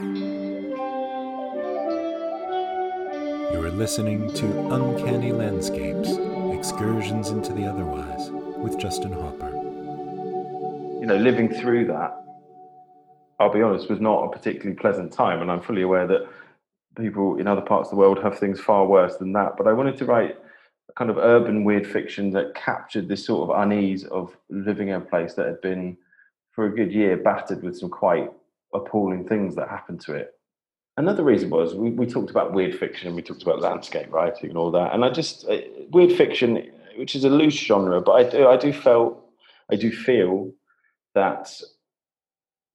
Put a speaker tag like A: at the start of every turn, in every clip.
A: You are listening to Uncanny Landscapes Excursions into the Otherwise with Justin Hopper.
B: You know, living through that, I'll be honest, was not a particularly pleasant time. And I'm fully aware that people in other parts of the world have things far worse than that. But I wanted to write a kind of urban weird fiction that captured this sort of unease of living in a place that had been, for a good year, battered with some quite appalling things that happened to it. Another reason was we, we talked about weird fiction and we talked about landscape writing and all that. And i just uh, weird fiction which is a loose genre but i do i do felt i do feel that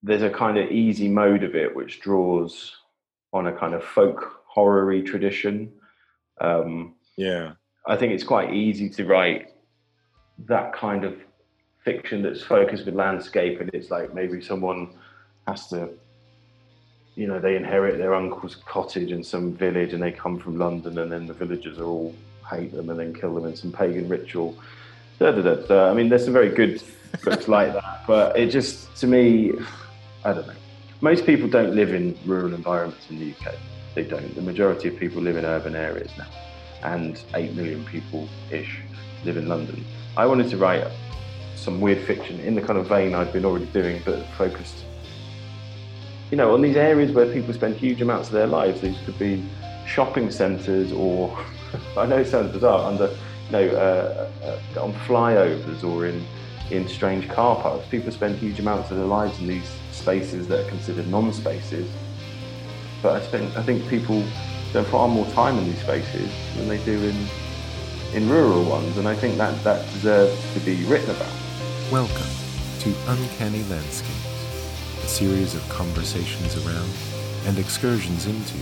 B: there's a kind of easy mode of it which draws on a kind of folk horror tradition. Um,
C: yeah.
B: I think it's quite easy to write that kind of fiction that's focused with landscape and it's like maybe someone has to you know, they inherit their uncle's cottage in some village and they come from London and then the villagers are all hate them and then kill them in some pagan ritual. Da, da, da, da. I mean, there's some very good books like that, but it just, to me, I don't know. Most people don't live in rural environments in the UK. They don't. The majority of people live in urban areas now, and 8 million people ish live in London. I wanted to write some weird fiction in the kind of vein I'd been already doing, but focused you know, on these areas where people spend huge amounts of their lives, these could be shopping centres or, I know it sounds bizarre, under, you know, uh, uh, on flyovers or in, in strange car parks. People spend huge amounts of their lives in these spaces that are considered non-spaces. But I think, I think people spend far more time in these spaces than they do in, in rural ones, and I think that, that deserves to be written about.
A: Welcome to Uncanny Landscape series of conversations around and excursions into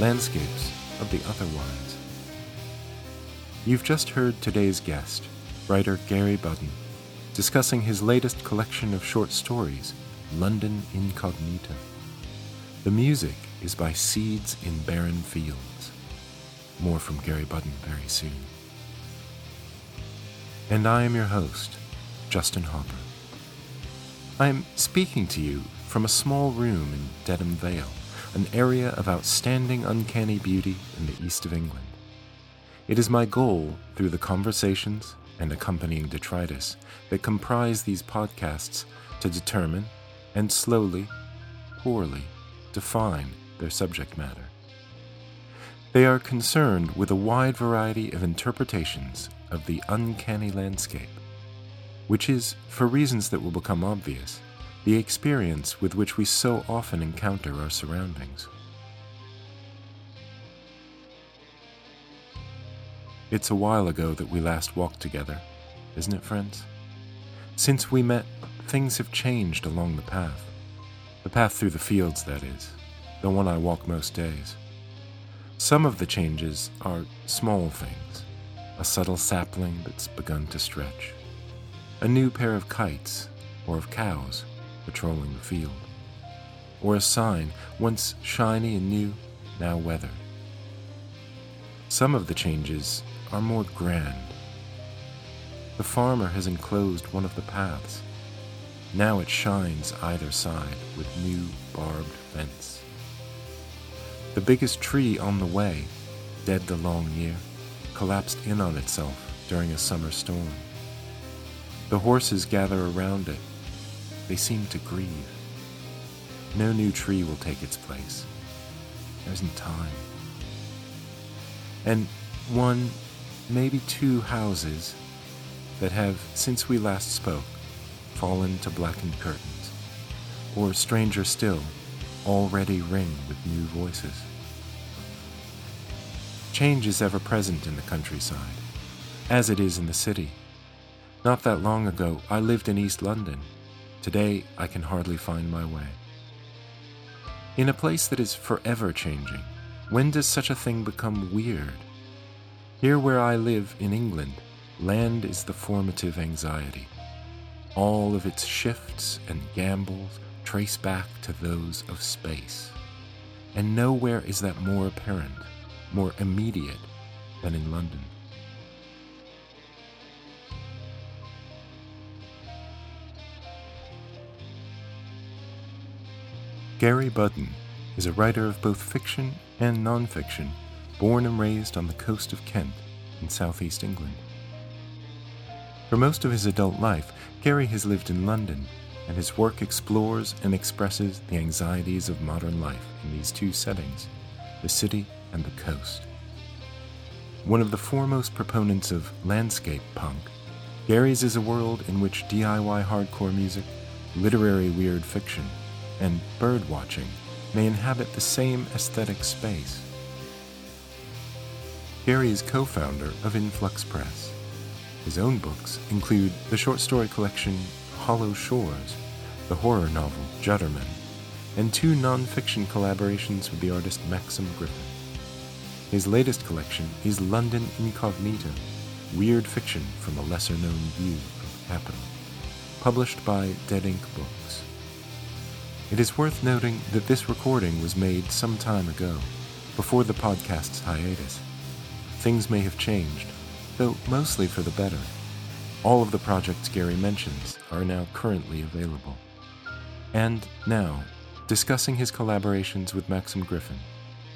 A: landscapes of the otherwise. You've just heard today's guest, writer Gary Budden, discussing his latest collection of short stories, London Incognita. The music is by Seeds in Barren Fields. More from Gary Budden very soon. And I am your host, Justin Hopper. I am speaking to you from a small room in Dedham Vale, an area of outstanding uncanny beauty in the east of England. It is my goal, through the conversations and accompanying detritus that comprise these podcasts, to determine and slowly, poorly, define their subject matter. They are concerned with a wide variety of interpretations of the uncanny landscape which is, for reasons that will become obvious, the experience with which we so often encounter our surroundings. It's a while ago that we last walked together, isn't it, friends? Since we met, things have changed along the path. The path through the fields, that is, the one I walk most days. Some of the changes are small things, a subtle sapling that's begun to stretch a new pair of kites or of cows patrolling the field, or a sign once shiny and new, now weathered. Some of the changes are more grand. The farmer has enclosed one of the paths. Now it shines either side with new barbed fence. The biggest tree on the way, dead the long year, collapsed in on itself during a summer storm. The horses gather around it. They seem to grieve. No new tree will take its place. There isn't time. And one, maybe two houses that have, since we last spoke, fallen to blackened curtains, or stranger still, already ring with new voices. Change is ever present in the countryside, as it is in the city. Not that long ago, I lived in East London. Today, I can hardly find my way. In a place that is forever changing, when does such a thing become weird? Here where I live in England, land is the formative anxiety. All of its shifts and gambols trace back to those of space. And nowhere is that more apparent, more immediate than in London. Gary Budden is a writer of both fiction and nonfiction, born and raised on the coast of Kent in southeast England. For most of his adult life, Gary has lived in London, and his work explores and expresses the anxieties of modern life in these two settings the city and the coast. One of the foremost proponents of landscape punk, Gary's is a world in which DIY hardcore music, literary weird fiction, and bird watching may inhabit the same aesthetic space. Gary is co founder of Influx Press. His own books include the short story collection Hollow Shores, the horror novel Judderman, and two non fiction collaborations with the artist Maxim Griffin. His latest collection is London Incognita Weird Fiction from a Lesser Known View of Capital, published by Dead Ink Books. It is worth noting that this recording was made some time ago, before the podcast's hiatus. Things may have changed, though mostly for the better. All of the projects Gary mentions are now currently available. And now, discussing his collaborations with Maxim Griffin,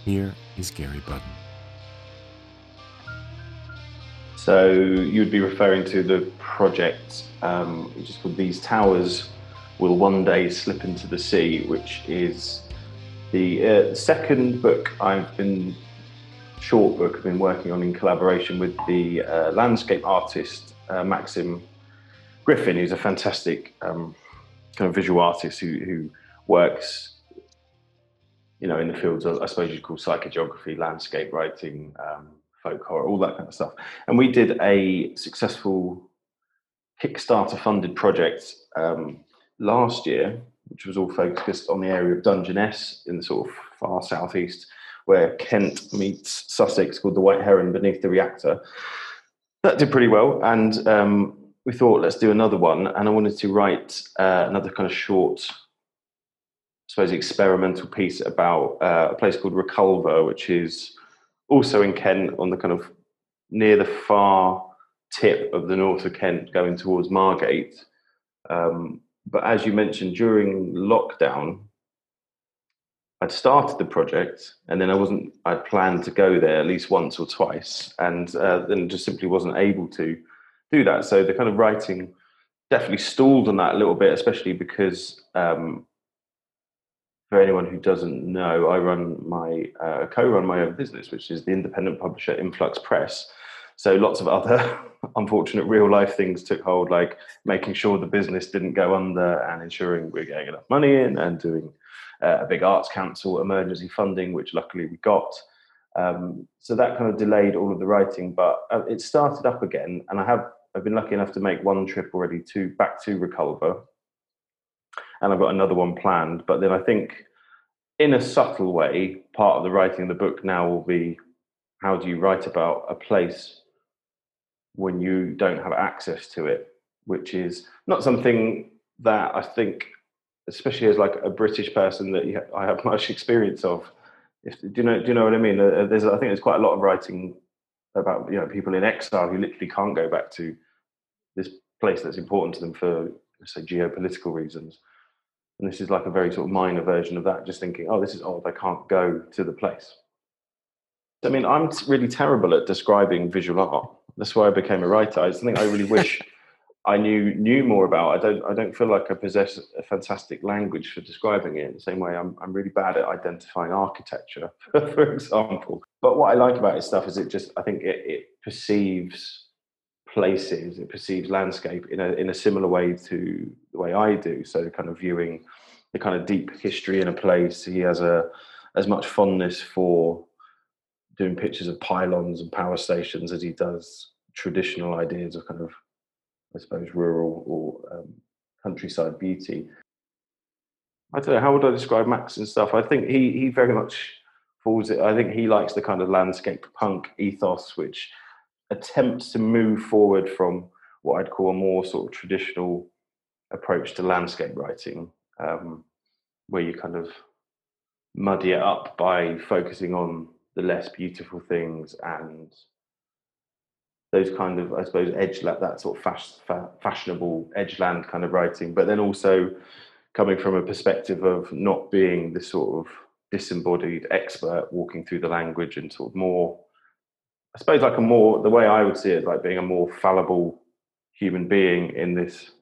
A: here is Gary Budden.
B: So you would be referring to the project, um, which is called These Towers Will One Day Slip into the Sea, which is the uh, second book I've been, short book I've been working on in collaboration with the uh, landscape artist uh, Maxim Griffin, who's a fantastic um, kind of visual artist who, who works you know, in the fields of, I suppose you'd call psychogeography, landscape writing, um, folk horror, all that kind of stuff. And we did a successful Kickstarter funded project um, last year, which was all focused on the area of Dungeness in the sort of far southeast, where Kent meets Sussex, called the White Heron beneath the reactor. That did pretty well, and um, we thought let's do another one. And I wanted to write uh, another kind of short I suppose, experimental piece about uh, a place called Reculver, which is also in Kent on the kind of near the far tip of the north of Kent going towards Margate. Um, but as you mentioned, during lockdown, I'd started the project and then I wasn't, I'd planned to go there at least once or twice and uh, then just simply wasn't able to do that. So the kind of writing definitely stalled on that a little bit, especially because um, for anyone who doesn't know, I run my uh, co-run my own business, which is the independent publisher Influx Press. So lots of other unfortunate real life things took hold, like making sure the business didn't go under and ensuring we're getting enough money in and doing uh, a big arts council emergency funding, which luckily we got. Um, so that kind of delayed all of the writing, but uh, it started up again, and I have I've been lucky enough to make one trip already to back to Reculver, and I've got another one planned. But then I think, in a subtle way, part of the writing of the book now will be how do you write about a place when you don't have access to it, which is not something that I think, especially as like a British person, that I have much experience of. If, do you know? Do you know what I mean? Uh, there's, I think, there's quite a lot of writing about you know people in exile who literally can't go back to this place that's important to them for say geopolitical reasons and this is like a very sort of minor version of that, just thinking, oh, this is odd, I can't go to the place. I mean, I'm really terrible at describing visual art. That's why I became a writer. I think I really wish I knew knew more about. I don't I don't feel like I possess a fantastic language for describing it. In the same way, I'm I'm really bad at identifying architecture, for example. But what I like about his stuff is it just I think it, it perceives places, it perceives landscape in a in a similar way to the way I do. So kind of viewing the kind of deep history in a place. He has a as much fondness for doing pictures of pylons and power stations as he does traditional ideas of kind of, I suppose, rural or um, countryside beauty. I don't know how would I describe Max and stuff. I think he he very much falls. It. I think he likes the kind of landscape punk ethos, which attempts to move forward from what I'd call a more sort of traditional approach to landscape writing, um, where you kind of muddy it up by focusing on the less beautiful things and those kind of, I suppose, edge that sort of fas- fa- fashionable edgeland kind of writing, but then also coming from a perspective of not being the sort of disembodied expert walking through the language and sort of more, I suppose, like a more, the way I would see it, like being a more fallible human being in this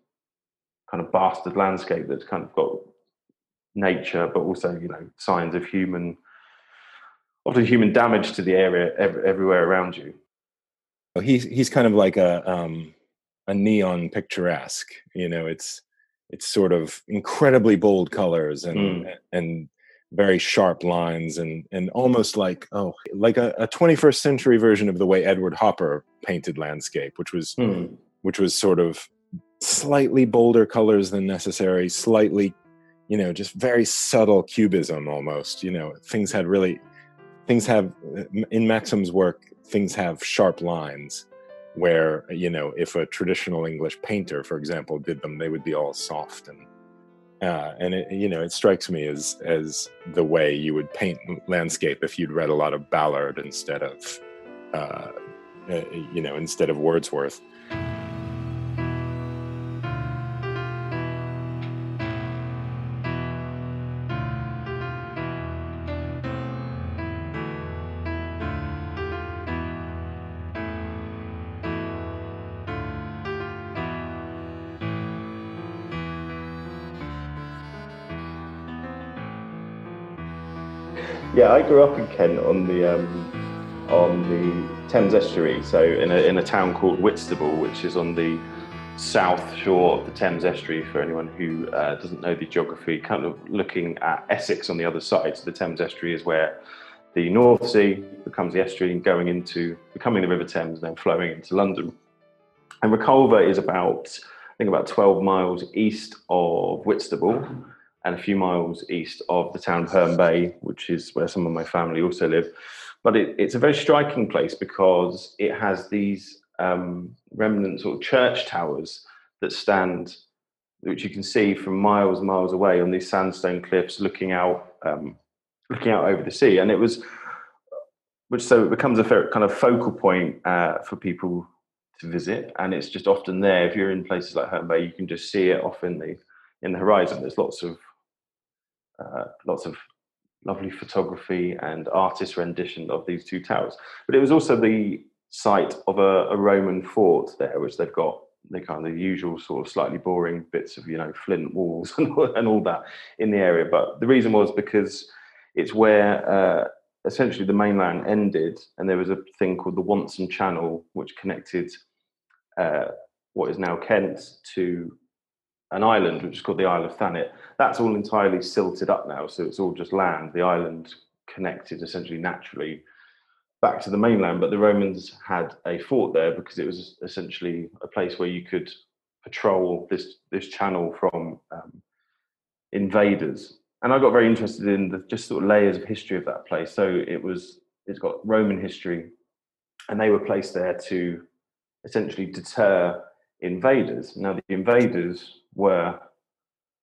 B: kind of bastard landscape that's kind of got nature, but also, you know, signs of human, often human damage to the area ev- everywhere around you.
C: He's, he's kind of like a, um, a neon picturesque, you know, it's, it's sort of incredibly bold colors and, mm. and very sharp lines and and almost like oh like a, a 21st century version of the way Edward Hopper painted landscape, which was hmm. which was sort of slightly bolder colors than necessary, slightly you know just very subtle cubism almost. You know things had really things have in Maxim's work things have sharp lines where you know if a traditional English painter, for example, did them, they would be all soft and uh, and it, you know, it strikes me as as the way you would paint landscape if you'd read a lot of Ballard instead of, uh, uh you know, instead of Wordsworth.
B: Yeah, I grew up in Kent on the um, on the Thames estuary, so in a in a town called Whitstable, which is on the south shore of the Thames estuary. For anyone who uh, doesn't know the geography, kind of looking at Essex on the other side. So the Thames estuary is where the North Sea becomes the estuary and going into becoming the River Thames, and then flowing into London. And Reculver is about I think about 12 miles east of Whitstable and a few miles east of the town of Herne Bay, which is where some of my family also live. But it, it's a very striking place because it has these um, remnant sort of church towers that stand, which you can see from miles and miles away on these sandstone cliffs, looking out, um, looking out over the sea. And it was, which so it becomes a kind of focal point uh, for people to visit, and it's just often there. If you're in places like Herne Bay, you can just see it off in the in the horizon. There's lots of uh, lots of lovely photography and artist rendition of these two towers. But it was also the site of a, a Roman fort there, which they've got the kind of usual sort of slightly boring bits of you know flint walls and, and all that in the area. But the reason was because it's where uh, essentially the mainland ended, and there was a thing called the Wantsum Channel, which connected uh, what is now Kent to an island which is called the Isle of Thanet. That's all entirely silted up now, so it's all just land. The island connected essentially naturally back to the mainland, but the Romans had a fort there because it was essentially a place where you could patrol this this channel from um, invaders. And I got very interested in the just sort of layers of history of that place. So it was it's got Roman history, and they were placed there to essentially deter invaders. Now the invaders were,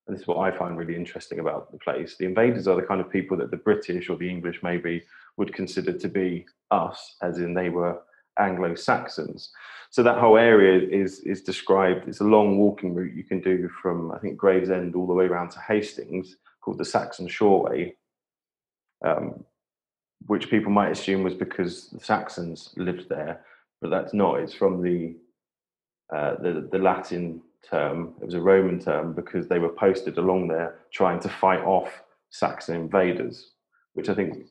B: and this is what I find really interesting about the place, the invaders are the kind of people that the British or the English maybe would consider to be us, as in they were Anglo Saxons. So that whole area is is described. It's a long walking route you can do from I think Gravesend all the way around to Hastings, called the Saxon Shoreway, um, which people might assume was because the Saxons lived there, but that's not. It's from the uh, the the Latin term. It was a Roman term because they were posted along there trying to fight off Saxon invaders, which I think,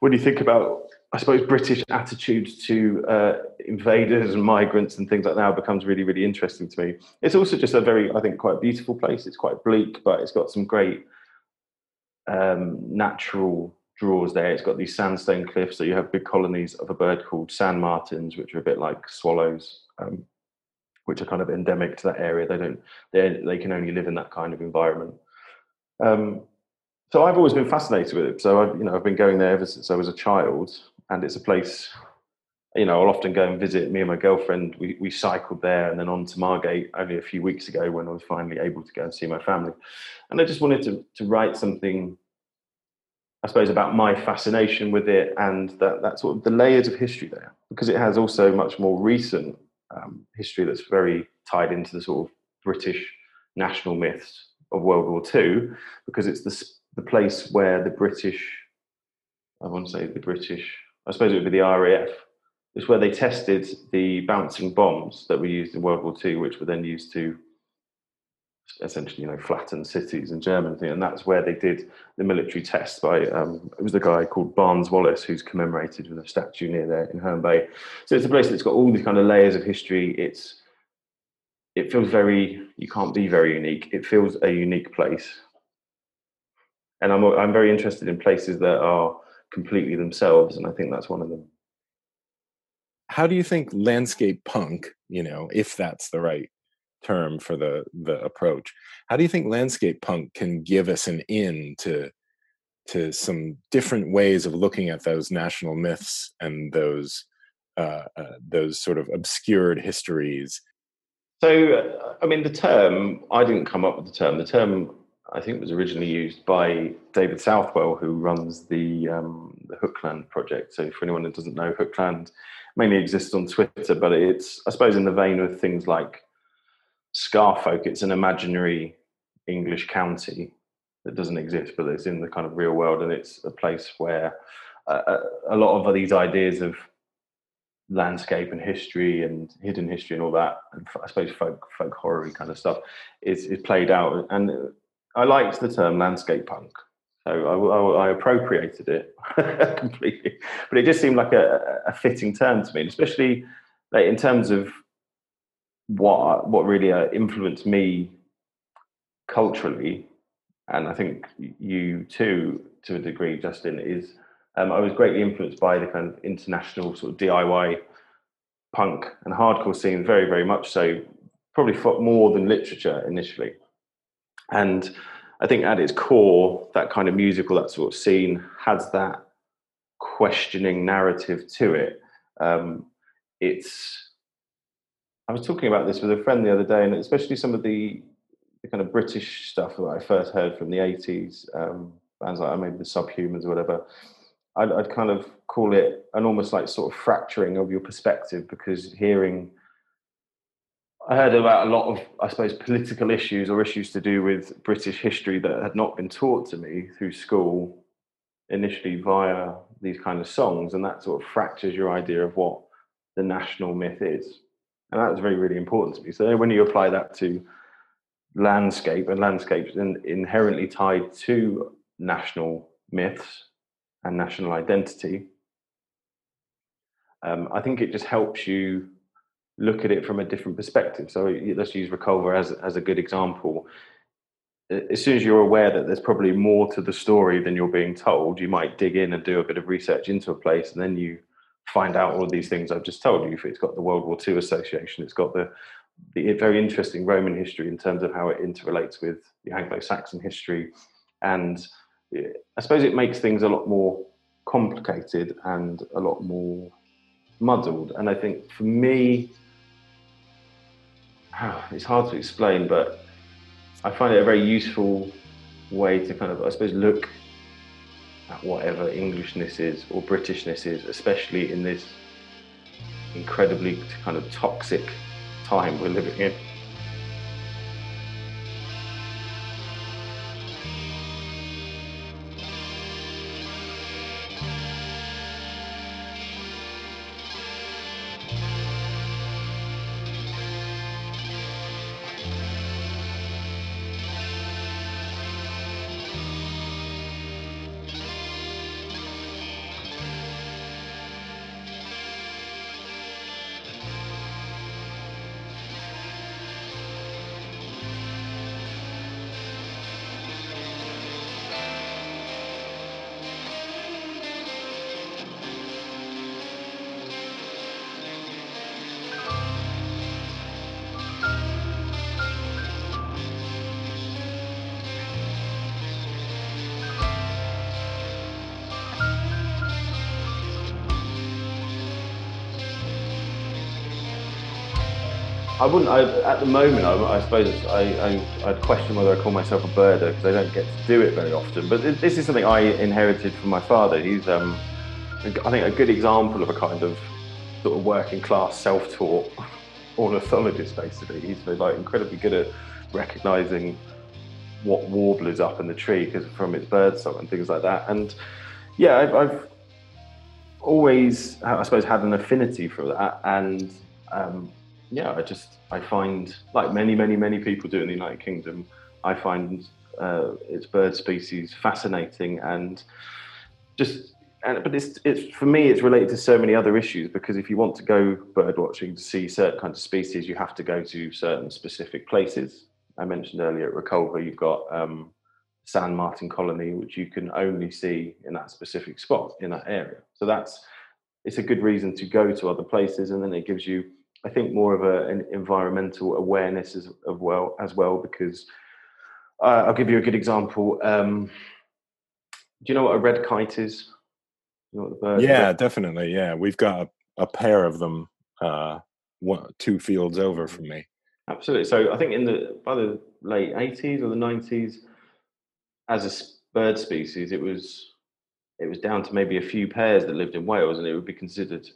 B: when you think about, I suppose, British attitudes to uh, invaders and migrants and things like that becomes really, really interesting to me. It's also just a very, I think, quite beautiful place. It's quite bleak, but it's got some great um, natural draws there. It's got these sandstone cliffs, so you have big colonies of a bird called sand martins, which are a bit like swallows. Um, which are kind of endemic to that area. They don't they they can only live in that kind of environment. Um, so I've always been fascinated with it. So I've you know I've been going there ever since I was a child, and it's a place. You know, I'll often go and visit. Me and my girlfriend, we, we cycled there and then on to Margate only a few weeks ago when I was finally able to go and see my family. And I just wanted to, to write something I suppose, about my fascination with it and that, that sort of the layers of history there, because it has also much more recent um, history that's very tied into the sort of British national myths of World War II, because it's the the place where the British, I want to say the British, I suppose it would be the RAF, is where they tested the bouncing bombs that were used in World War II, which were then used to essentially, you know, flattened cities in Germany, and that's where they did the military test. By um, it was the guy called Barnes Wallis who's commemorated with a statue near there in Herne Bay. So it's a place that's got all these kind of layers of history. It's it feels very you can't be very unique. It feels a unique place, and I'm I'm very interested in places that are completely themselves, and I think that's one of them.
A: How do you think landscape punk, you know, if that's the right term for the the approach. How do you think landscape punk can give us an in to to some different ways of looking at those national myths and those uh, uh, those sort of obscured histories?
B: So, uh, I mean, the term I didn't come up with the term. The term I think was originally used by David Southwell, who runs the um, the Hookland project. So, for anyone that doesn't know, Hookland mainly exists on Twitter, but it's I suppose in the vein of things like Scarfolk, it's an imaginary English county that doesn't exist, but it's in the kind of real world, and it's a place where uh, a lot of these ideas of landscape and history and hidden history and all that, and I suppose folk folk horror kind of stuff, is is played out. And I liked the term landscape punk, so I, I, I appropriated it completely. But it just seemed like a, a fitting term to me, especially like in terms of what what really uh, influenced me culturally, and I think you too, to a degree, Justin, is um, I was greatly influenced by the kind of international sort of DIY punk and hardcore scene, very very much so, probably more than literature initially, and I think at its core, that kind of musical, that sort of scene has that questioning narrative to it. Um, it's I was talking about this with a friend the other day, and especially some of the, the kind of British stuff that I first heard from the 80s, um, bands like maybe the Subhumans or whatever. I'd, I'd, kind of call it an almost like sort of fracturing of your perspective because hearing, I heard about a lot of, I suppose, political issues or issues to do with British history that had not been taught to me through school initially via these kind of songs, and that sort of fractures your idea of what the national myth is and that was very really important to me. So when you apply that to landscape and landscapes in, inherently tied to national myths and national identity um, i think it just helps you look at it from a different perspective. So let's use reculver as, as a good example. As soon as you're aware that there's probably more to the story than you're being told you might dig in and do a bit of research into a place and then you find out all of these things I've just told you. It's got the World War II association. It's got the the very interesting Roman history in terms of how it interrelates with the Anglo-Saxon history, and eh, I suppose it makes things a lot more complicated and a lot more muddled. And I think for me, ah, it's hard to explain, but I find it a very useful way to kind of, I suppose, look at whatever Englishness is or Britishness is, especially in this incredibly kind of toxic time we're living in. I wouldn't. I, at the moment, I, I suppose I, I, would question whether I call myself a birder because I don't get to do it very often. But this is something I inherited from my father. He's, um, I think, a good example of a kind of sort of working class, self-taught ornithologist. Basically, he's like incredibly good at recognizing what warblers up in the tree because from its bird song and things like that. And yeah, I've, I've always, I suppose, had an affinity for that. And um, yeah, I just I find like many, many, many people do in the United Kingdom, I find uh, its bird species fascinating and just and but it's it's for me it's related to so many other issues because if you want to go bird watching to see certain kinds of species, you have to go to certain specific places. I mentioned earlier at Reculver, you've got um, sand martin colony, which you can only see in that specific spot in that area. So that's it's a good reason to go to other places, and then it gives you, I think, more of a, an environmental awareness as of well as well. Because uh, I'll give you a good example. Um, do you know what a red kite is?
A: You know bird, yeah, definitely. Yeah, we've got a, a pair of them, uh, one, two fields over from me.
B: Absolutely. So I think in the by the late eighties or the nineties, as a bird species, it was it was down to maybe a few pairs that lived in Wales, and it would be considered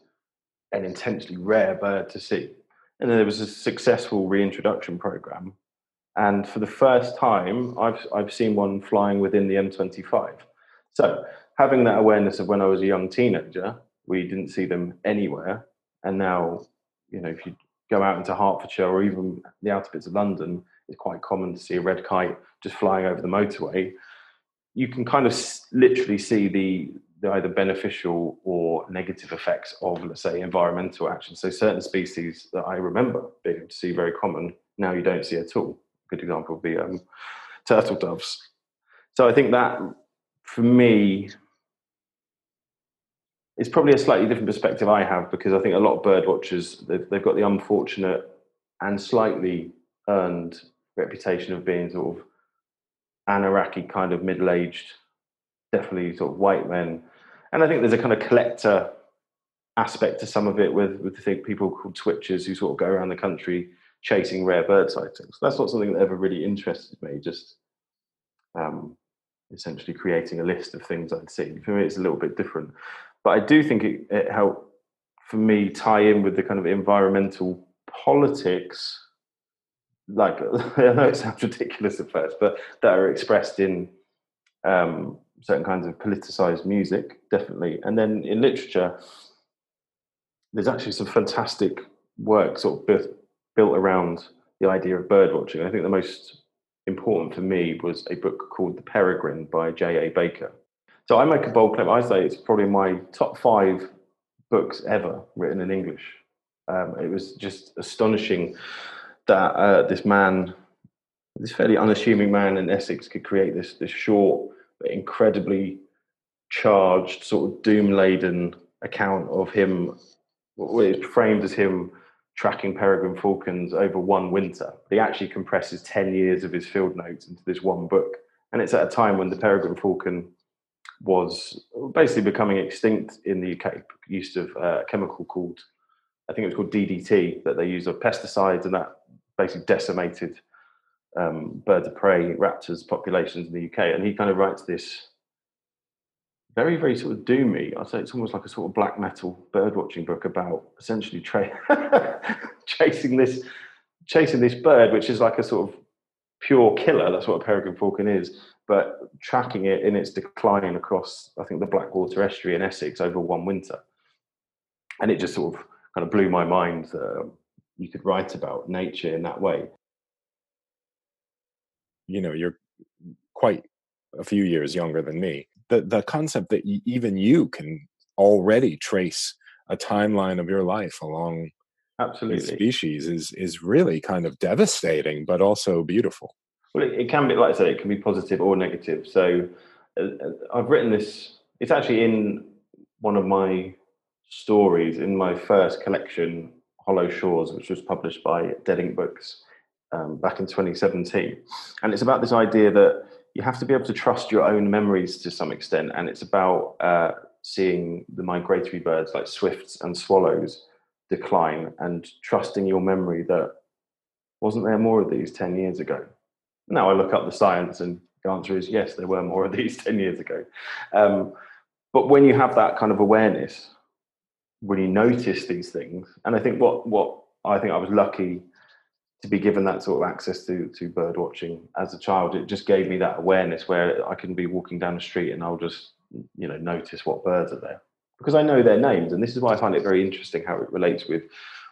B: an intensely rare bird to see. And then there was a successful reintroduction program, and for the first time, I've I've seen one flying within the M25. So having that awareness of when I was a young teenager, we didn't see them anywhere, and now, you know, if you go out into Hertfordshire or even the outer bits of London, it's quite common to see a red kite just flying over the motorway. You can kind of literally see the, the either beneficial or negative effects of, let's say, environmental action. So certain species that I remember being able to see very common now you don't see at all. A good example would be um, turtle doves. So I think that for me it's probably a slightly different perspective I have because I think a lot of bird watchers they've, they've got the unfortunate and slightly earned reputation of being sort of anaraki kind of middle-aged, definitely sort of white men, and I think there's a kind of collector aspect to some of it with with think people called twitchers who sort of go around the country chasing rare bird sightings. That's not something that ever really interested me. Just um, essentially creating a list of things I'd seen. For me, it's a little bit different. But I do think it, it helped for me tie in with the kind of environmental politics. Like I know it sounds ridiculous at first, but that are expressed in um, certain kinds of politicized music, definitely. And then in literature, there's actually some fantastic work sort of built, built around the idea of bird watching. I think the most important for me was a book called The Peregrine by J.A. Baker. So I make a bold claim. I say it's probably my top five books ever written in English. Um, it was just astonishing that uh, this man, this fairly unassuming man in Essex, could create this this short, incredibly charged, sort of doom laden account of him. It's framed as him tracking peregrine falcons over one winter. He actually compresses 10 years of his field notes into this one book. And it's at a time when the peregrine falcon was basically becoming extinct in the UK. Use of uh, a chemical called, I think it was called DDT, that they use of pesticides, and that basically decimated um, birds of prey, raptors populations in the UK. And he kind of writes this very, very sort of doomy. I'd say it's almost like a sort of black metal bird watching book about essentially tra- chasing this chasing this bird, which is like a sort of pure killer. That's what a peregrine falcon is but tracking it in its decline across, I think, the Blackwater estuary in Essex over one winter. And it just sort of kind of blew my mind that um, you could write about nature in that way.
A: You know, you're quite a few years younger than me. The, the concept that even you can already trace a timeline of your life along
B: absolutely
A: species is is really kind of devastating but also beautiful
B: well, it, it, can be, like I said, it can be positive or negative. So uh, uh, I've written this, it's actually in one of my stories in my first collection, Hollow Shores, which was published by Dead Ink Books um, back in 2017. And it's about this idea that you have to be able to trust your own memories to some extent. And it's about uh, seeing the migratory birds like swifts and swallows decline and trusting your memory that wasn't there more of these 10 years ago now I look up the science, and the answer is yes, there were more of these 10 years ago. Um, but when you have that kind of awareness, when you notice these things, and I think what, what I think I was lucky to be given that sort of access to to bird watching as a child, it just gave me that awareness where I can be walking down the street and I'll just you know notice what birds are there because I know their names, and this is why I find it very interesting how it relates with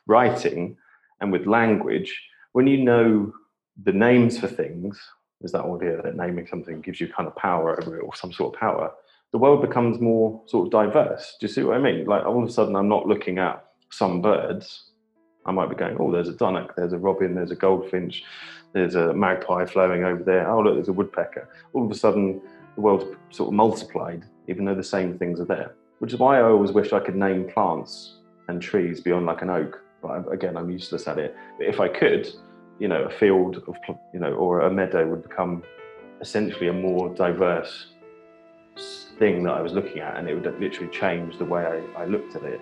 B: writing and with language. When you know the names for things, is that idea that naming something gives you kind of power over it or some sort of power. The world becomes more sort of diverse. Do you see what I mean? Like all of a sudden, I'm not looking at some birds. I might be going, oh, there's a dunnock, there's a robin, there's a goldfinch, there's a magpie flowing over there. Oh, look, there's a woodpecker. All of a sudden, the world's sort of multiplied, even though the same things are there. Which is why I always wish I could name plants and trees beyond like an oak. But again, I'm useless at it. But if I could, you know, a field of, you know, or a meadow would become essentially a more diverse thing that I was looking at, and it would literally change the way I, I looked at it.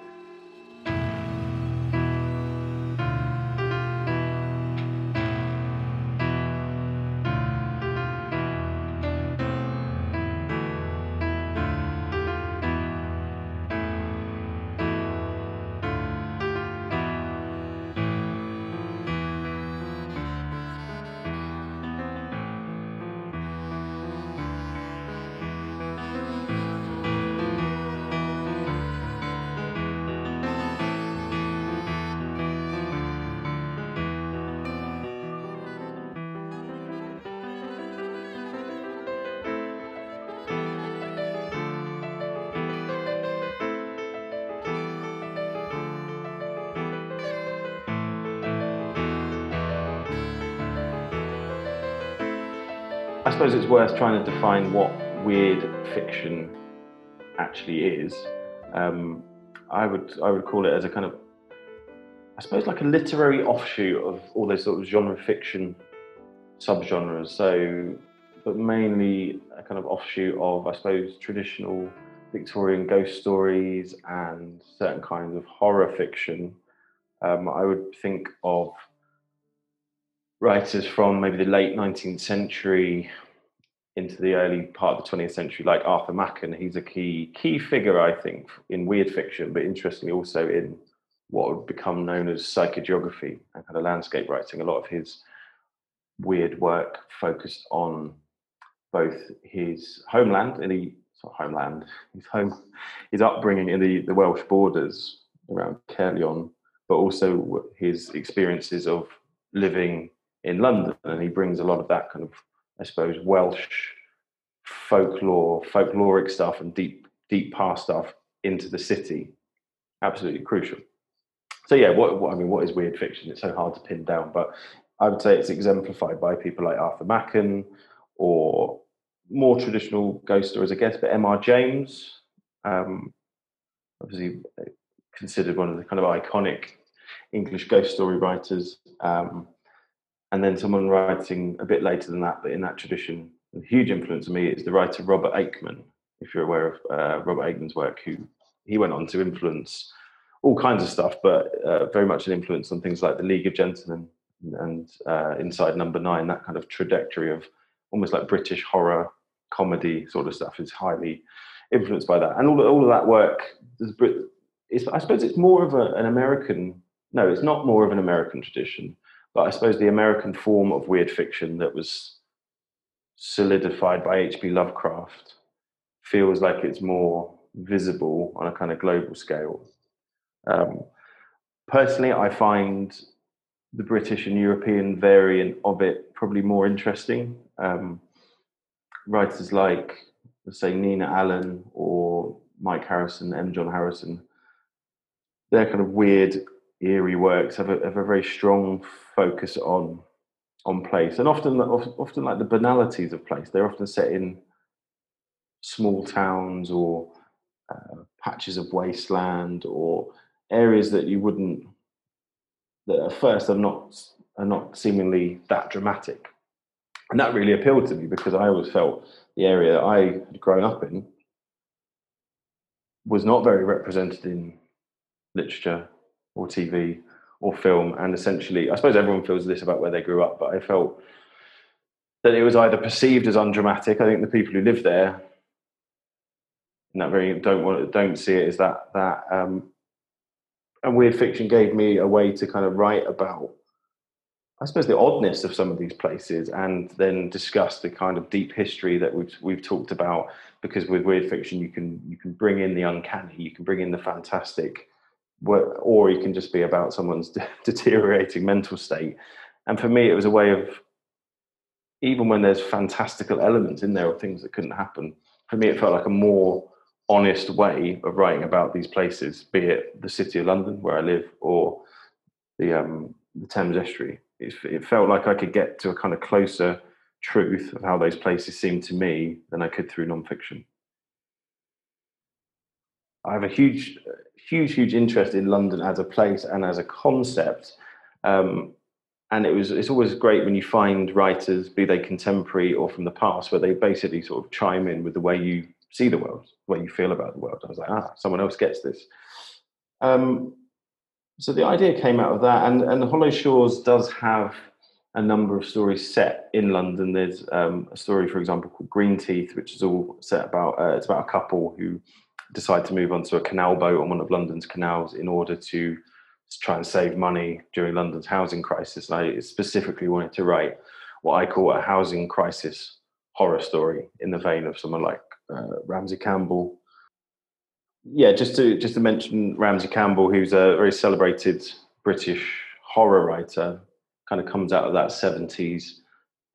B: Suppose it's worth trying to define what weird fiction actually is. Um, I would I would call it as a kind of I suppose like a literary offshoot of all those sort of genre fiction subgenres. So, but mainly a kind of offshoot of I suppose traditional Victorian ghost stories and certain kinds of horror fiction. Um, I would think of writers from maybe the late 19th century into the early part of the 20th century, like Arthur Machen. He's a key key figure, I think, in weird fiction, but interestingly also in what would become known as psychogeography and kind of landscape writing. A lot of his weird work focused on both his homeland in the homeland, his home, his upbringing in the, the Welsh borders around Caerleon, but also his experiences of living in London, and he brings a lot of that kind of, I suppose, Welsh folklore, folkloric stuff, and deep, deep past stuff into the city. Absolutely crucial. So yeah, what, what I mean, what is weird fiction? It's so hard to pin down, but I would say it's exemplified by people like Arthur Machen or more traditional ghost stories, I guess. But M.R. James, um, obviously considered one of the kind of iconic English ghost story writers. Um, and then someone writing a bit later than that, but in that tradition, a huge influence on me is the writer Robert Aickman. If you're aware of uh, Robert Aickman's work, who he went on to influence all kinds of stuff, but uh, very much an influence on things like the League of Gentlemen and uh, Inside Number Nine. That kind of trajectory of almost like British horror comedy sort of stuff is highly influenced by that. And all, all of that work, I suppose it's more of a, an American. No, it's not more of an American tradition but I suppose the American form of weird fiction that was solidified by H.P. Lovecraft feels like it's more visible on a kind of global scale. Um, personally, I find the British and European variant of it probably more interesting. Um, writers like, say, Nina Allan or Mike Harrison, M. John Harrison, they're kind of weird eerie works have a, have a very strong focus on on place, and often often like the banalities of place. They're often set in small towns or uh, patches of wasteland or areas that you wouldn't that at first are not are not seemingly that dramatic, and that really appealed to me because I always felt the area I had grown up in was not very represented in literature or TV or film. And essentially, I suppose everyone feels this about where they grew up, but I felt that it was either perceived as undramatic. I think the people who live there and that very don't want don't see it as that that um, and weird fiction gave me a way to kind of write about I suppose the oddness of some of these places, and then discuss the kind of deep history that we've we've talked about. Because with weird fiction, you can you can bring in the uncanny, you can bring in the fantastic, or you can just be about someone's deteriorating mental state. And for me, it was a way of even when there's fantastical elements in there or things that couldn't happen. For me, it felt like a more honest way of writing about these places, be it the city of London where I live or the um, the Thames estuary. It, it, felt like I could get to a kind of closer truth of how those places seemed to me than I could through nonfiction. I have a huge, huge, huge interest in London as a place and as a concept. Um, and it was it's always great when you find writers, be they contemporary or from the past, where they basically sort of chime in with the way you see the world, the way you feel about the world. I was like, ah, someone else gets this. Um, so the idea came out of that, and and Hollow Shores does have a number of stories set in London. There's um, a story, for example, called Green Teeth, which is all set about uh, it's about a couple who decide to move onto a canal boat on one of London's canals in order to try and save money during London's housing crisis. And I specifically wanted to write what I call a housing crisis horror story in the vein of someone like uh, Ramsey Campbell yeah, just to just to mention Ramsey Campbell, who's a very celebrated British horror writer, kind of comes out of that '70s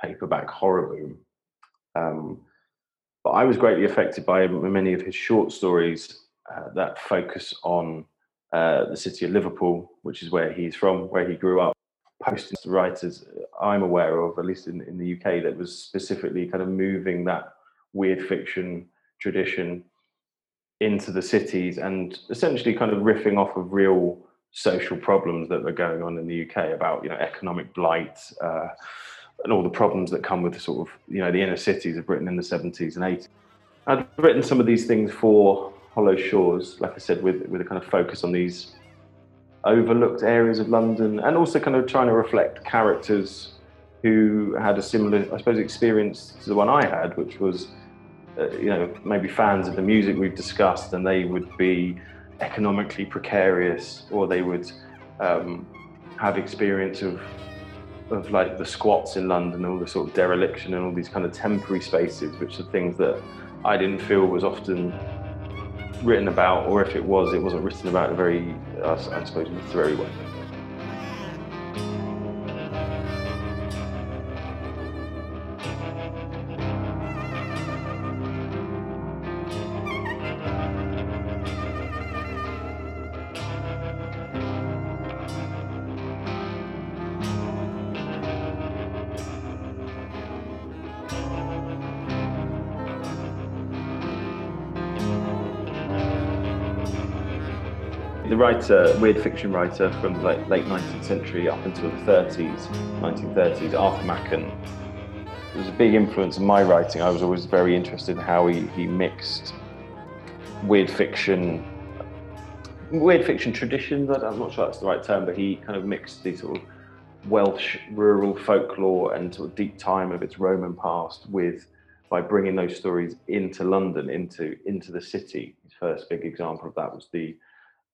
B: paperback horror boom. Um, but I was greatly affected by many of his short stories uh, that focus on uh, the city of Liverpool, which is where he's from, where he grew up. Posting writers I'm aware of, at least in, in the UK, that was specifically kind of moving that weird fiction tradition into the cities and essentially kind of riffing off of real social problems that were going on in the UK about you know economic blight uh, and all the problems that come with the sort of you know the inner cities of Britain in the 70s and 80s. I'd written some of these things for Hollow Shores, like I said, with with a kind of focus on these overlooked areas of London and also kind of trying to reflect characters who had a similar, I suppose, experience to the one I had, which was uh, you know, maybe fans of the music we've discussed, and they would be economically precarious, or they would um, have experience of of like the squats in London, all the sort of dereliction and all these kind of temporary spaces, which are things that I didn't feel was often written about, or if it was, it wasn't written about in a very, uh, I suppose, literary way. The writer, weird fiction writer from the late, late 19th century up until the 30s, 1930s, Arthur Machen, was a big influence in my writing. I was always very interested in how he, he mixed weird fiction, weird fiction traditions. I'm not sure that's the right term, but he kind of mixed these sort of Welsh rural folklore and sort of deep time of its Roman past with by bringing those stories into London, into into the city. His first big example of that was the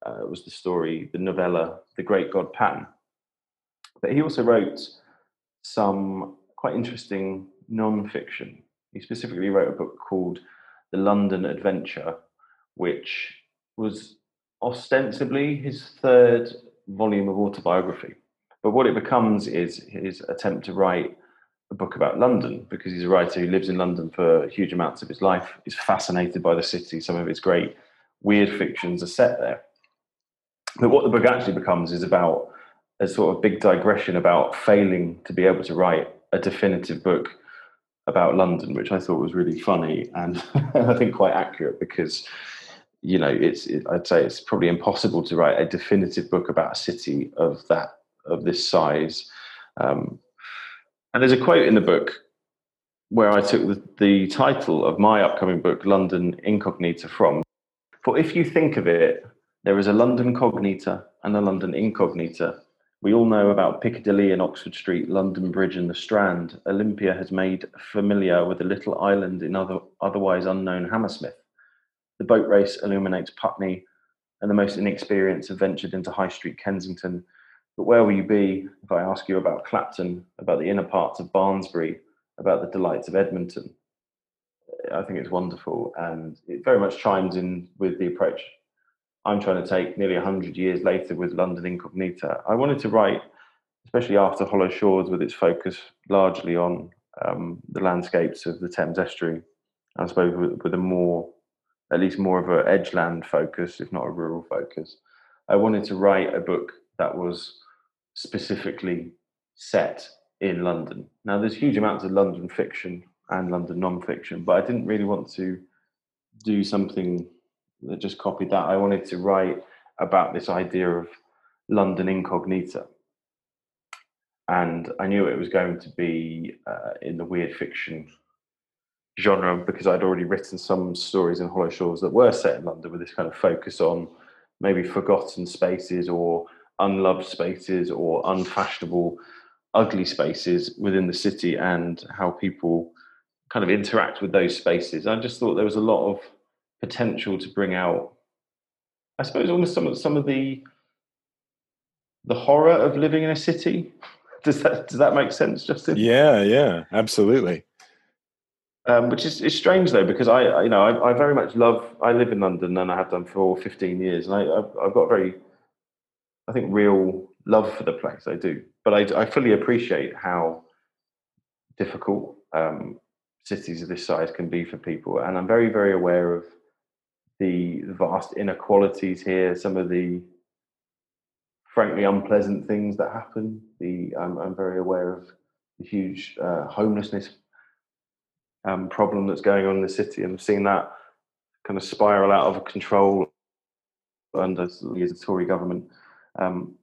B: uh, was the story, the novella, The Great God Pan. But he also wrote some quite interesting non-fiction. He specifically wrote a book called The London Adventure, which was ostensibly his third volume of autobiography. But what it becomes is his attempt to write a book about London because he's a writer who lives in London for huge amounts of his life, is fascinated by the city. Some of his great weird fictions are set there. But what the book actually becomes is about a sort of big digression about failing to be able to write a definitive book about London, which I thought was really funny and I think quite accurate because you know it's it, I'd say it's probably impossible to write a definitive book about a city of that of this size. Um, and there's a quote in the book where I took the, the title of my upcoming book, London Incognita, from. For if you think of it there is a London cognita and a London incognita. We all know about Piccadilly and Oxford Street, London Bridge and the Strand. Olympia has made familiar with a little island in other, otherwise unknown Hammersmith. The boat race illuminates Putney, and the most inexperienced have ventured into High Street Kensington. but where will you be if I ask you about Clapton, about the inner parts of Barnsbury, about the delights of Edmonton? I think it's wonderful, and it very much chimes in with the approach I'm trying to take nearly 100 years later with London Incognita. I wanted to write, especially after Hollow Shores, with its focus largely on um, the landscapes of the Thames estuary, I suppose with, with a more, at least more of an edgeland focus, if not a rural focus. I wanted to write a book that was specifically set in London. Now, there's huge amounts of London fiction and London non-fiction, but I didn't really want to do something that just copied that. I wanted to write about this idea of London incognita. And I knew it was going to be uh, in the weird fiction genre because I'd already written some stories in Hollow Shores that were set in London with this kind of focus on maybe forgotten spaces or unloved spaces or unfashionable, ugly spaces within the city and how people kind of interact with those spaces. I just thought there was a lot of potential to bring out, I suppose, almost some of some of the the horror of living in a city. Does that does that make sense, Justin?
C: Yeah, yeah, absolutely.
B: Um, which is, is strange though, because I, you know, I, I, very much love. I live in London and I have done for 15 years, and I, I've got very, I think, real love for the place. I do, but I, I fully appreciate how difficult um, cities of this size can be for people, and I'm very, very aware of the vast inequalities here, some of the frankly unpleasant things that happen. The I'm, I'm very aware of the huge uh, homelessness um, problem that's going on in the city, and I've seen that kind of spiral out of control under the Tory government. Um,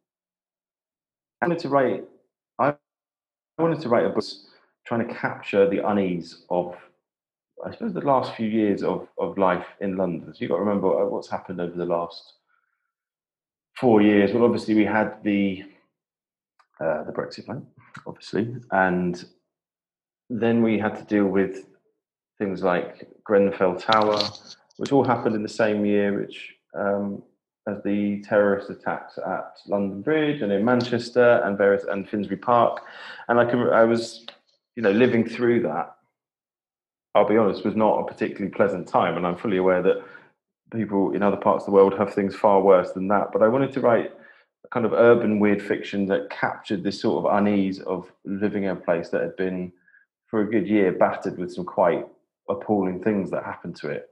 B: I wanted to write. I wanted to write a book trying to capture the unease of I suppose the last few years of, of life in London. So you've got to remember uh, what's happened over the last four years. Well, obviously we had the uh, the Brexit vote, obviously, and then we had to deal with things like Grenfell Tower, which all happened in the same year, which um, as the terrorist attacks at London Bridge and in Manchester and various and Finsbury Park, and I, could, I was, you know, living through that I'll be honest, was not a particularly pleasant time. And I'm fully aware that people in other parts of the world have things far worse than that. But I wanted to write a kind of urban weird fiction that captured this sort of unease of living in a place that had been, for a good year, battered with some quite appalling things that happened to it,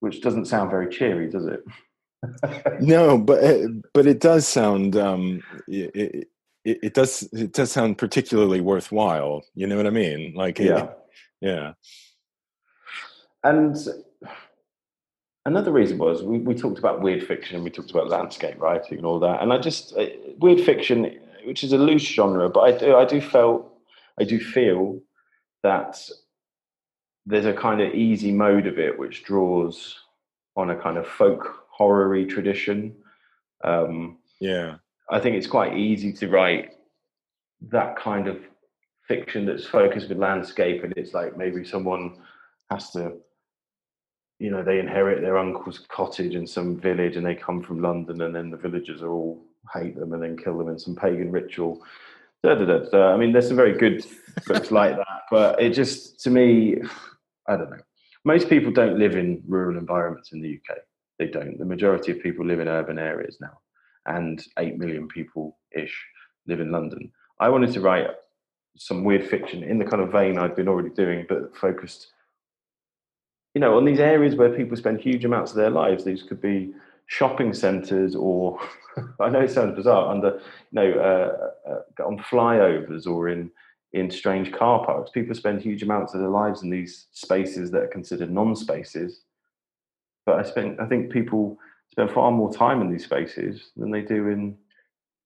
B: which doesn't sound very cheery, does it?
C: no, but it, but it does sound um, it, it, it, does it does sound particularly worthwhile. You know what I mean? Like
B: yeah.
C: Yeah.
B: And another reason was we, we talked about weird fiction and we talked about landscape writing and all that. And I just, uh, weird fiction, which is a loose genre, but I do, I do felt, I do feel that there's a kind of easy mode of it which draws on a kind of folk horror tradition. Um,
C: yeah.
B: I think it's quite easy to write that kind of fiction that's focused with landscape and it's like maybe someone has to you know they inherit their uncle's cottage in some village and they come from london and then the villagers are all hate them and then kill them in some pagan ritual. Da, da, da, da. i mean there's some very good books like that but it just to me i don't know. Most people don't live in rural environments in the uk they don't. The majority of people live in urban areas now and 8 million people ish live in london. I wanted to write some weird fiction in the kind of vein I'd been already doing, but focused, you know, on these areas where people spend huge amounts of their lives. These could be shopping centres, or I know it sounds bizarre, under you know, uh, uh, on flyovers or in in strange car parks. People spend huge amounts of their lives in these spaces that are considered non-spaces. But I spent, I think people spend far more time in these spaces than they do in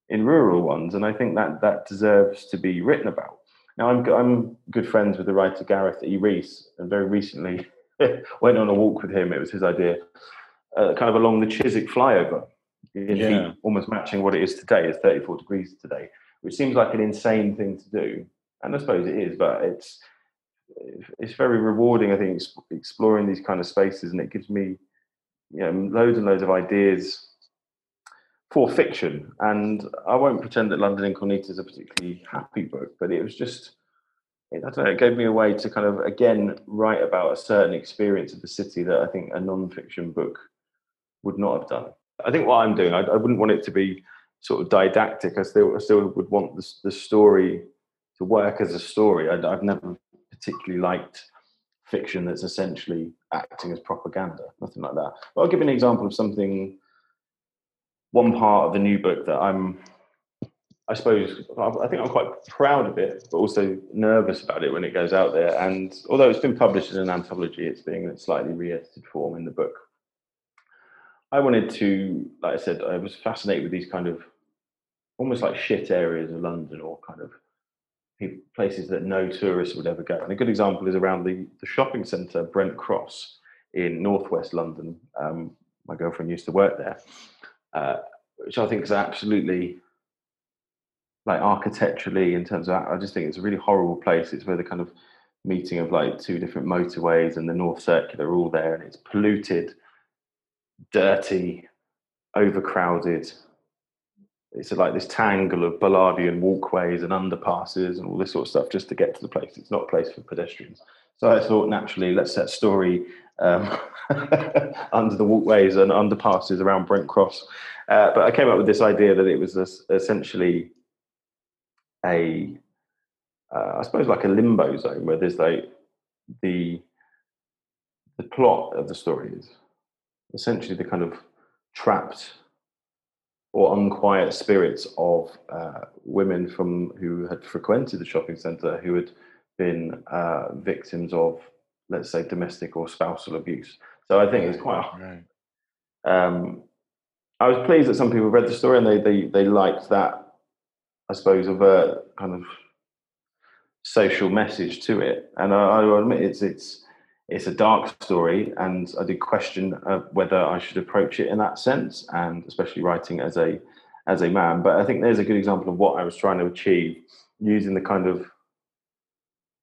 B: in rural ones, and I think that that deserves to be written about. Now, I'm I'm good friends with the writer Gareth E. Rees, and very recently went on a walk with him. It was his idea, uh, kind of along the Chiswick flyover, in yeah. heat, almost matching what it is today. It's 34 degrees today, which seems like an insane thing to do, and I suppose it is, but it's it's very rewarding. I think exploring these kind of spaces, and it gives me you know loads and loads of ideas for fiction. And I won't pretend that London Incognita is a particularly happy book, but it was just, I don't know, it gave me a way to kind of, again, write about a certain experience of the city that I think a non fiction book would not have done. I think what I'm doing, I, I wouldn't want it to be sort of didactic. I still, I still would want the, the story to work as a story. I, I've never particularly liked fiction that's essentially acting as propaganda, nothing like that. But I'll give you an example of something one part of the new book that I'm, I suppose, I think I'm quite proud of it, but also nervous about it when it goes out there. And although it's been published in an anthology, it's being in a slightly re-edited form in the book. I wanted to, like I said, I was fascinated with these kind of almost like shit areas of London or kind of places that no tourist would ever go. And a good example is around the, the shopping centre Brent Cross in northwest London. Um, my girlfriend used to work there uh, which I think is absolutely like architecturally in terms of I just think it's a really horrible place. It's where the kind of meeting of like two different motorways and the North Circular are all there, and it's polluted, dirty, overcrowded. It's like this tangle of Ballardian walkways and underpasses and all this sort of stuff just to get to the place. It's not a place for pedestrians. So I thought naturally, let's set story um, under the walkways and underpasses around Brent Cross. Uh, but I came up with this idea that it was a, essentially a, uh, I suppose, like a limbo zone where there's like the the plot of the story is essentially the kind of trapped or unquiet spirits of uh, women from who had frequented the shopping centre who had been uh, victims of let's say, domestic or spousal abuse. So I think it's quite. Right. Um, I was pleased that some people read the story and they they they liked that. I suppose of a kind of social message to it, and I, I admit it's it's it's a dark story, and I did question uh, whether I should approach it in that sense, and especially writing as a as a man. But I think there's a good example of what I was trying to achieve using the kind of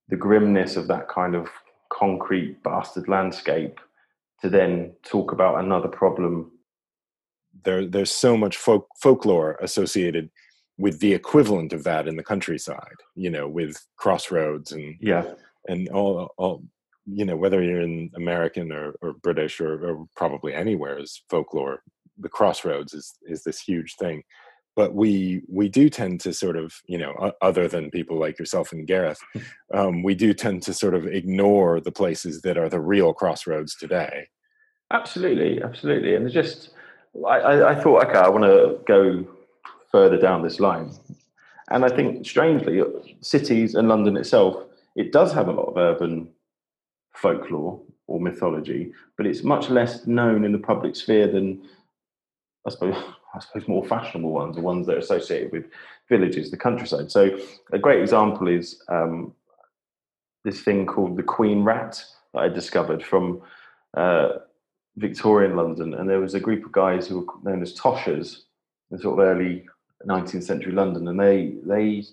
B: the grimness of that kind of concrete bastard landscape to then talk about another problem.
C: There, there's so much folk, folklore associated with the equivalent of that in the countryside. You know, with crossroads and
B: yeah,
C: and all, all you know, whether you're in American or, or British or, or probably anywhere is folklore. The crossroads is is this huge thing but we we do tend to sort of you know other than people like yourself and gareth um, we do tend to sort of ignore the places that are the real crossroads today.
B: Absolutely absolutely and just I, I thought okay i want to go further down this line and i think strangely cities and london itself it does have a lot of urban folklore or mythology but it's much less known in the public sphere than i suppose I suppose, more fashionable ones, the ones that are associated with villages, the countryside. So a great example is um, this thing called the Queen Rat that I discovered from uh, Victorian London, and there was a group of guys who were known as Toshers in sort of early 19th century London, and they they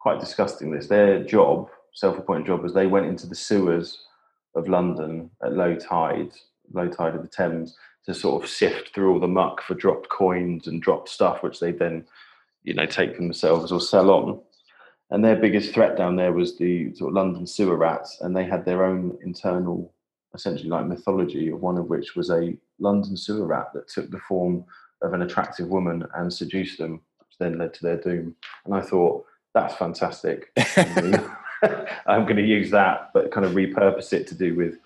B: quite disgusting. This their job, self-appointed job, was they went into the sewers of London at low tide, low tide of the Thames, to sort of sift through all the muck for dropped coins and dropped stuff, which they then, you know, take themselves or sell on. And their biggest threat down there was the sort of London sewer rats, and they had their own internal, essentially like mythology, of one of which was a London sewer rat that took the form of an attractive woman and seduced them, which then led to their doom. And I thought that's fantastic. I'm going to use that, but kind of repurpose it to do with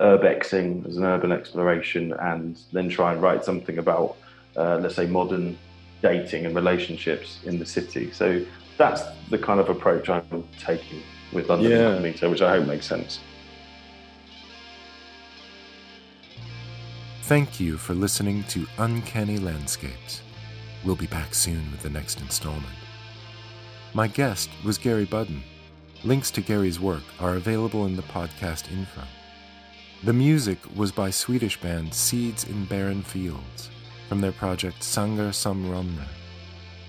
B: urbexing as an urban exploration and then try and write something about, uh, let's say, modern dating and relationships in the city. So that's the kind of approach I'm taking with London yeah. Incognita, which I hope makes sense.
A: Thank you for listening to Uncanny Landscapes. We'll be back soon with the next installment. My guest was Gary Budden. Links to Gary's work are available in the podcast info. The music was by Swedish band Seeds in Barren Fields from their project Sangar Samromna.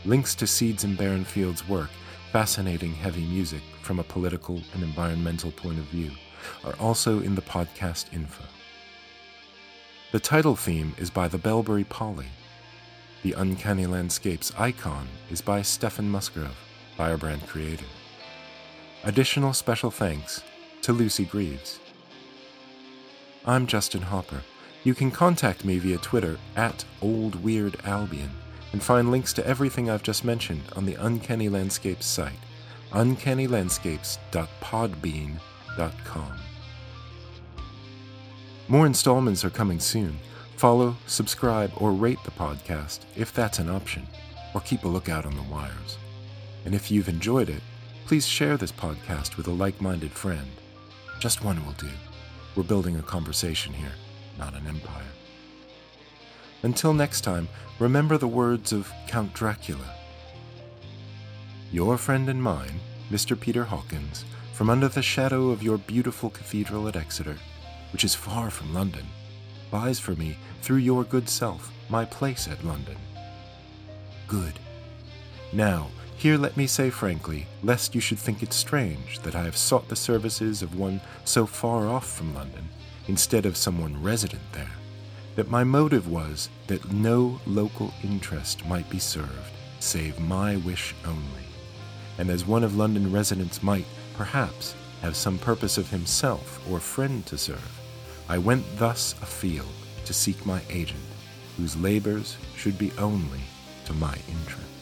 A: Links to Seeds in Barren Fields' work, fascinating heavy music from a political and environmental point of view, are also in the podcast info. The title theme is by the Belbury Poly. The Uncanny Landscapes icon is by Stefan Musgrove, Firebrand Creative. Additional special thanks to Lucy Greaves. I'm Justin Hopper. You can contact me via Twitter at Old Weird Albion and find links to everything I've just mentioned on the Uncanny Landscapes site, uncannylandscapes.podbean.com. More installments are coming soon. Follow, subscribe, or rate the podcast if that's an option, or keep a lookout on the wires. And if you've enjoyed it, please share this podcast with a like minded friend. Just one will do. We're building a conversation here, not an empire. Until next time, remember the words of Count Dracula. Your friend and mine, Mr. Peter Hawkins, from under the shadow of your beautiful cathedral at Exeter, which is far from London, buys for me, through your good self, my place at London. Good. Now, here let me say frankly, lest you should think it strange that I have sought the services of one so far off from London, instead of someone resident there, that my motive was that no local interest might be served, save my wish only, and as one of London residents might, perhaps, have some purpose of himself or friend to serve, I went thus afield to seek my agent, whose labors should be only to my interest.